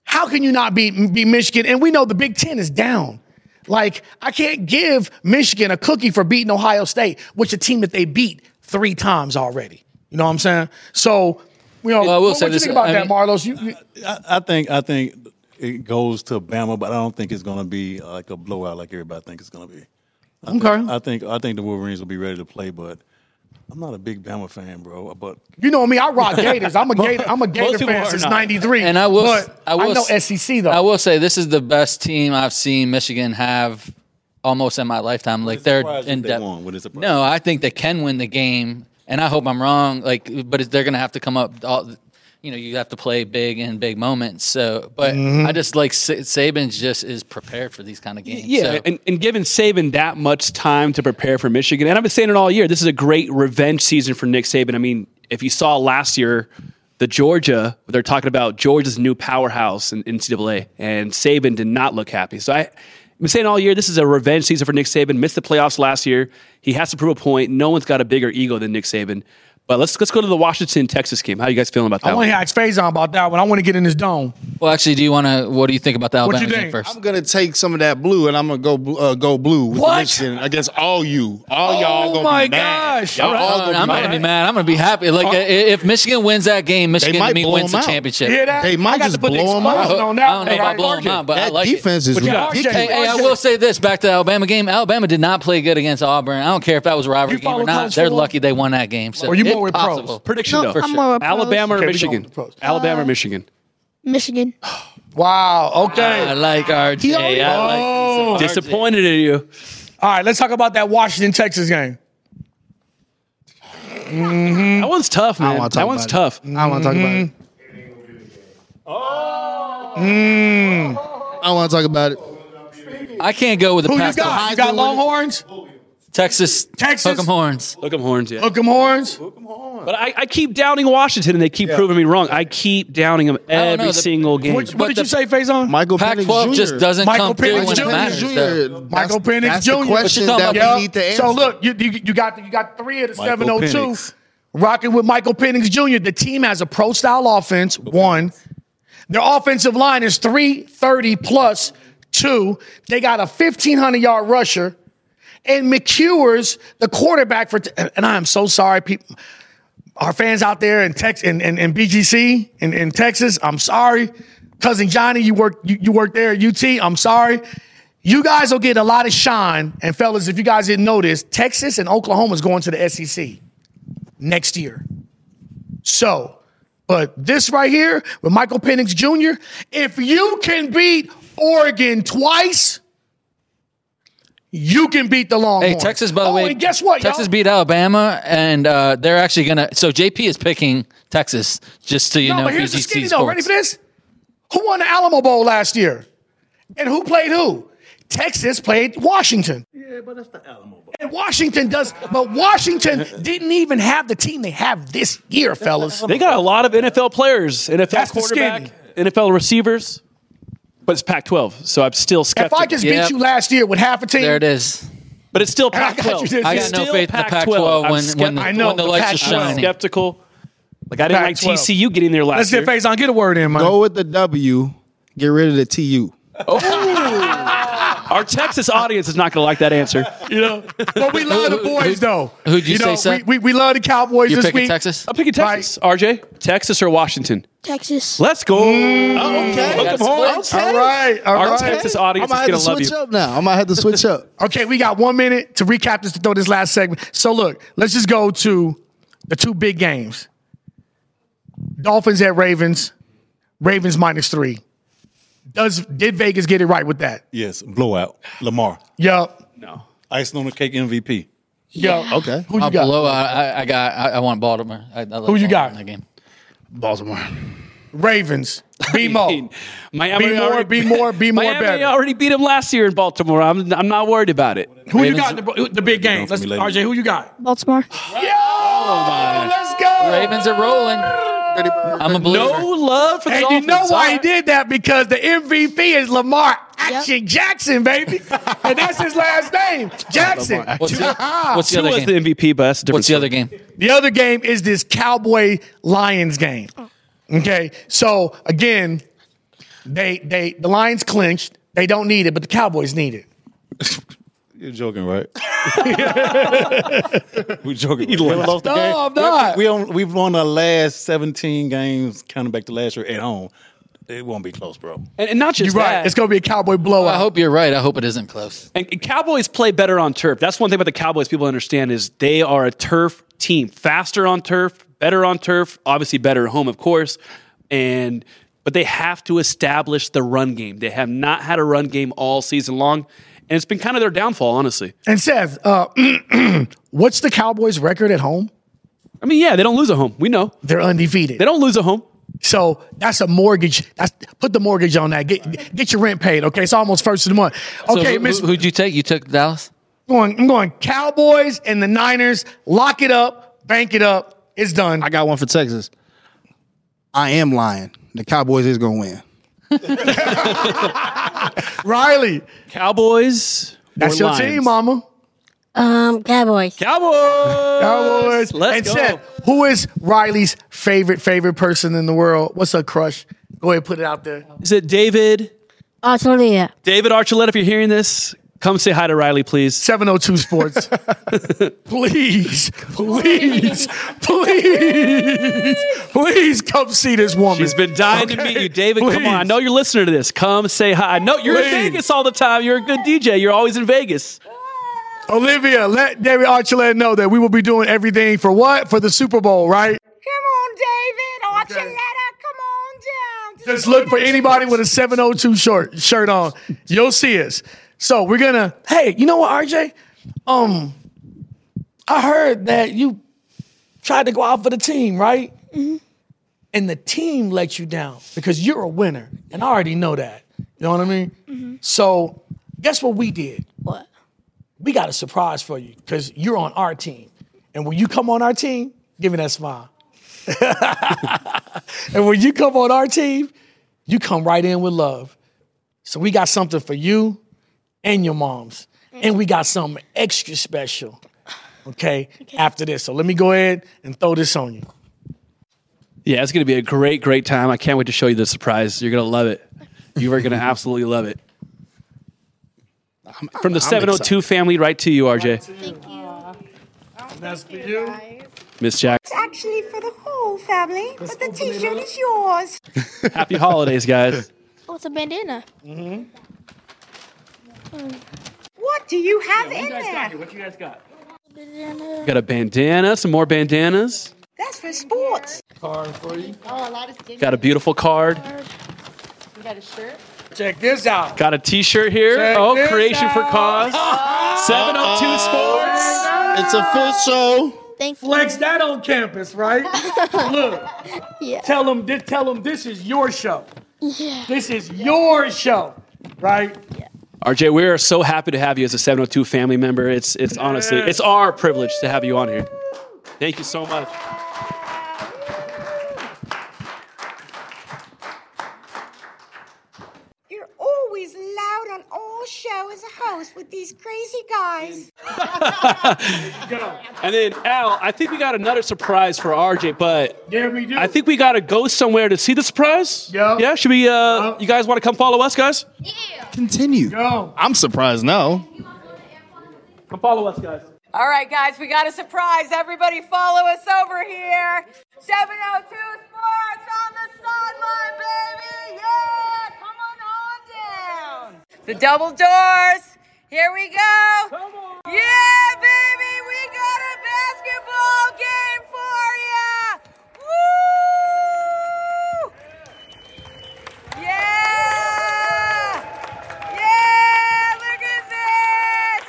how can you not beat, beat Michigan? And we know the Big Ten is down. Like, I can't give Michigan a cookie for beating Ohio State, which a team that they beat three times already. You know what I'm saying? So, you know, Well, I will what, say what you this, think about I that, mean- Marlos? You, you, I, I think. I think it goes to Bama, but I don't think it's going to be uh, like a blowout like everybody thinks it's going to be. I Okay. Think, I think. I think the Wolverines will be ready to play, but I'm not a big Bama fan, bro. But You know me, I rock Gators. I'm a Gator, I'm a Gator people fan since '93. And I will, I will, know SEC though. I will say this is the best team I've seen Michigan have almost in my lifetime. Like they're in they depth. won? Would No, I think they can win the game, and I hope I'm wrong. Like, but they're going to have to come up. All, you know, you have to play big in big moments. So, but Mm-hmm. I just like Sa- Saban just is prepared for these kind of games. Yeah, So- and, and giving Saban that much time to prepare for Michigan, and I've been saying it all year. This is a great revenge season for Nick Saban. I mean, if you saw last year, the Georgia, they're talking about Georgia's new powerhouse in NCAA, and Saban did not look happy. So I've been saying all year this is a revenge season for Nick Saban. Missed the playoffs last year. He has to prove a point. No one's got a bigger ego than Nick Saban. But let's let's go to the Washington Texas game. How you guys feeling about that? I want to ask Faison about that one. I want to get in his dome. Well, actually, do you want to? What do you think about the What Alabama you game think? first? I'm gonna take some of that blue and I'm gonna go uh, go blue with What? Michigan against all you. All y'all Oh gonna my be mad. gosh. Y'all All right. all Uh, gonna I'm be not gonna be mad. I'm gonna be happy. Like i- if Michigan wins that game, Michigan might to me wins the them out. championship. You hear that? They might I got just to put the blow 'em out. explosion I don't know Hey, about RJ. blowing them out, but I That like defense it. is But yeah, ridiculous. Hey, hey, I will say this back to the Alabama game. Alabama did not play good against Auburn. I don't care if that was a rivalry game or not. They're lucky they won that game. So Or you it's more with pros? possible. Prediction No, though. I'm more with pros. Alabama or Okay, we Michigan? going with pros. Alabama Uh, or Michigan? Michigan. Wow. Okay. I like RJ. I like Oh. RJ. Disappointed in you. All right. Let's talk about that Washington Texas game. That one's tough, man. wanna talk That one's about tough. I don't want to talk about it. Mm. I don't want to talk about it. I can't go with the Who you Pac-12. got? You got Longhorns, Texas. Texas? Hook 'em horns. Look 'em horns, yeah. Hook 'em horns. But I, I keep downing Washington, and they keep proving me wrong. I keep downing them don't every the- single game. What, what But did the- you say, Faison? Michael Penix Pac-12 Jr. just doesn't Michael come through Penix when Jr. it matters. Jr. Michael That's- Penix That's Jr. the question talking that about? we need to answer. So look, you, you, you got you got three of the Michael seven hundred two Penix. rocking with Michael Penix Jr. The team has a pro style offense. One, their offensive line is three thirty plus two. They got a fifteen hundred yard rusher, and McCures the quarterback for. And I am so sorry, people. Our fans out there in Tex in, in, in BGC in, in Texas, I'm sorry. Cousin Johnny, you work you, you work there at UT. I'm sorry. You guys will get a lot of shine. And fellas, if you guys didn't notice, Texas and Oklahoma is going to the SEC next year. So, but this right here with Michael Penix Jr., if you can beat Oregon twice, you can beat the Longhorns. Hey, Texas, by the oh, way, and guess what? Texas y'all? beat Alabama, and uh, they're actually gonna. So JP is picking Texas, just so you no, know. but here's the BGC skinny sports. though. Ready for this? Who won the Alamo Bowl last year? And who played who? Texas played Washington. Yeah, but that's the Alamo Bowl. And Washington does, but Washington didn't even have the team they have this year, fellas. They got a lot of NFL players, NFL That's the quarterback, NFL receivers, but it's Pac-12, so I'm still skeptical. If. I just Yep. beat you last year with half a team, There it is. but it's still I got you Pac-12. I got no faith in the Pac-12. Pac-12 I'm when, skept- when, the, I know, when the the lights Pac-12. shining. skeptical. Like I didn't like Pac-12. TCU getting there last year. Let's year. get Faison. Get a word in, man. Go with the W. Get rid of the TU. Oh. Our Texas audience is not going to like that answer. You know, but we love the boys though. who'd you know, say, Seth? we, we, we love the Cowboys You're this picking week. Texas. I'm picking Texas. RJ, Texas or Washington? Texas. Let's go. Mm. Oh, okay. That's Come on. split. All right, all Our right. Texas I audience is have to going to love switch you. up now. I might have to switch up. Okay, we got one minute to recap this to throw this last segment. So look, let's just go to the two big games. Dolphins at Ravens. Ravens minus three. Does did Vegas get it right with that? Yes, blowout. Lamar. Yup. No. Icing on the cake MVP. Yup. Okay. Who you I'll got? blow. I, I got. I, I want Baltimore. I, I love Who you Baltimore got? in That game. Baltimore. Ravens. Be more. Miami Be more, already- be more, be more Miami better. already beat him last year in Baltimore. I'm, I'm not worried about it. Who you got the, the big game? Let's. RJ, who you got? Baltimore. Yo, oh, let's go. Ravens are rolling. I'm a believer. No love for the And you Dolphins. know why he did that? Because the MVP is Lamar Action Jackson, baby. and that's his last name, Jackson. What's the, what's the other Tua's game? the MVP, but that's a different What's the story. other game? The other game is this Cowboy Lions game. Oh. Okay, so again, they they the Lions clinched. They don't need it, but the Cowboys need it. You're joking, right? We're joking. We left. lost the No, game. I'm not. We on, we've won the last 17 games, counting back to last year at home. It won't be close, bro. And, and not You're just right. It's gonna be a Cowboy blowout. I hope you're right. I hope it isn't close. And and Cowboys play better on turf. That's one thing about the Cowboys people understand is they are a turf team. Faster on turf, better on turf, obviously better at home, of course. And but they have to establish the run game. They have not had a run game all season long. And it's been kind of their downfall, honestly. And Seth, uh, what's the Cowboys' record at home? I mean, yeah, they don't lose at home. We know. They're undefeated. They don't lose at home. So that's a mortgage. That's put the mortgage on that. Get get your rent paid. Okay, it's almost first of the month. So Okay, who, Miss. who, would you take? You took Dallas. going, I'm going Cowboys and the Niners. Lock it up, bank it up. It's done. I got one for Texas. I am lying. The Cowboys is gonna win. Riley. Cowboys. That's your Lions? team, Mama. Um, Cowboys. Cowboys. Cowboys. Let's and go. Seth, who is Riley's favorite favorite person in the world? What's her crush? Go ahead, put it out there. Is it David? Archuleta. David Archuleta, if you're hearing this, come say hi to Riley, please. 702 Sports. please, please, please, please come see this woman. She's been dying to meet you, David. Come on, I know you're listening to this. Come say hi. I know you're Please. in Vegas all the time. You're a good DJ. You're always in Vegas. Olivia, let David Archuleta know that we will be doing everything for what? For the Super Bowl, right? Come on, David. Archuleta, come on down. to Just look for Vegas anybody with a 702 short shirt on. You'll see us. So we're gonna. Hey, you know what, RJ? Um, I heard that you tried to go out for the team, right? And the team let you down because you're a winner, and I already know that. You know what I mean? So guess what we did? What? We got a surprise for you because you're on our team, and when you come on our team, give me that smile. and when you come on our team, you come right in with love. So we got something for you and your moms. And we got something extra special. Okay, after this. So let me go ahead and throw this on you. Yeah, it's going to be a great, great time. I can't wait to show you the surprise. You're going to love it. You are going to absolutely love it. From the I'm 702 family, right to you, RJ. Thank you. And that's for you. Miss Jack. It's actually for the whole family, but the t-shirt is yours. Happy holidays, guys. Oh, it's a bandana. Mm-hmm. What do you have in there? What you guys got? Got a bandana, some more bandanas. That's for sports. Card for you. Oh, a lot of stickers. Got a beautiful card. You got a shirt? Check this out. Got a T-shirt here. Check oh, this Creation for out. Cause. 702 Sports. It's a foot show. Thank you. Flex that on campus, right? Look. Yeah. Tell them, this, tell them this is your show. Yeah. This is your show, right? RJ, we are so happy to have you as a 702 family member. It's it's honestly it's our privilege to have you on here. Thank you so much. You're always loud on all show as a host with these crazy guys. And then Al, I think we got another surprise for RJ, but Yeah, we do. I think we got to go somewhere to see the surprise. Yeah. Yeah. Should we? Uh, you guys want to come follow us, guys? Yeah. Continue. Go. I'm surprised now. Come follow us, guys. All right, guys, we got a surprise. Everybody follow us over here. 702 Sports on the sideline, baby. Yeah, come on on down. The double doors. Here we go. Yeah, baby, we got a basketball game for you. Woo! Yeah! Yeah, look at this!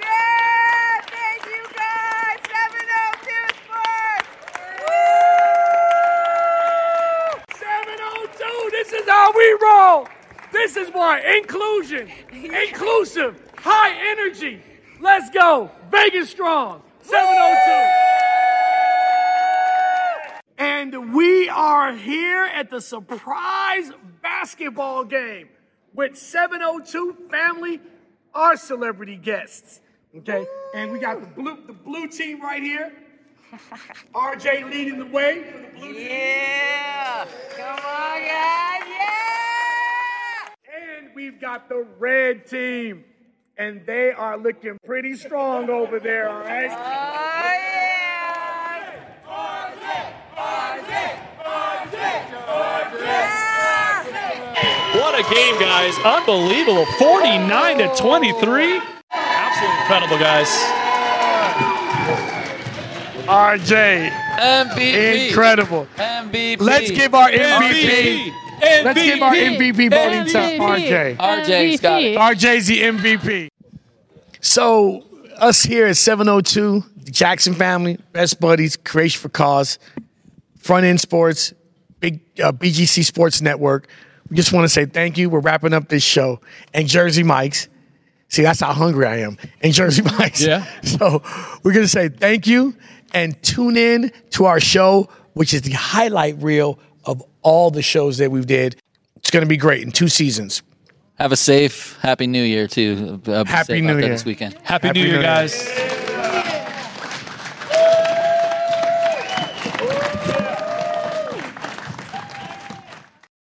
Yeah, thank you guys! 702 Sports! Woo! 702, this is how we roll. This is why inclusion, inclusive, high energy. Let's go. Vegas strong. 702. And we are here at the surprise basketball game with 702 family, our celebrity guests. Okay? And we got the blue the blue team right here. RJ leading the way for the blue team. Yeah! Come on, guys! Yeah! And we've got the red team. And they are looking pretty strong over there, all right? Oh, What a game, guys! Unbelievable. 49 to 23. Absolutely incredible, guys. RJ. MVP. Incredible. MVP. Let's give our MVP. Let's give our MVP voting to RJ. RJ's got it. RJ's the MVP. So, us here at 702, the Jackson family, best buddies, Creation for Cause, Front End Sports, Big uh, BGC Sports Network. We just want to say thank you. We're wrapping up this show. And Jersey Mike's. See, that's how hungry I am. And Jersey Mike's. Yeah. So we're going to say thank you and tune in to our show, which is the highlight reel of all the shows that we've did. It's going to be great in two seasons. Have a safe, happy New Year too. Uh, Happy New Year. this weekend. Happy, New Year, guys.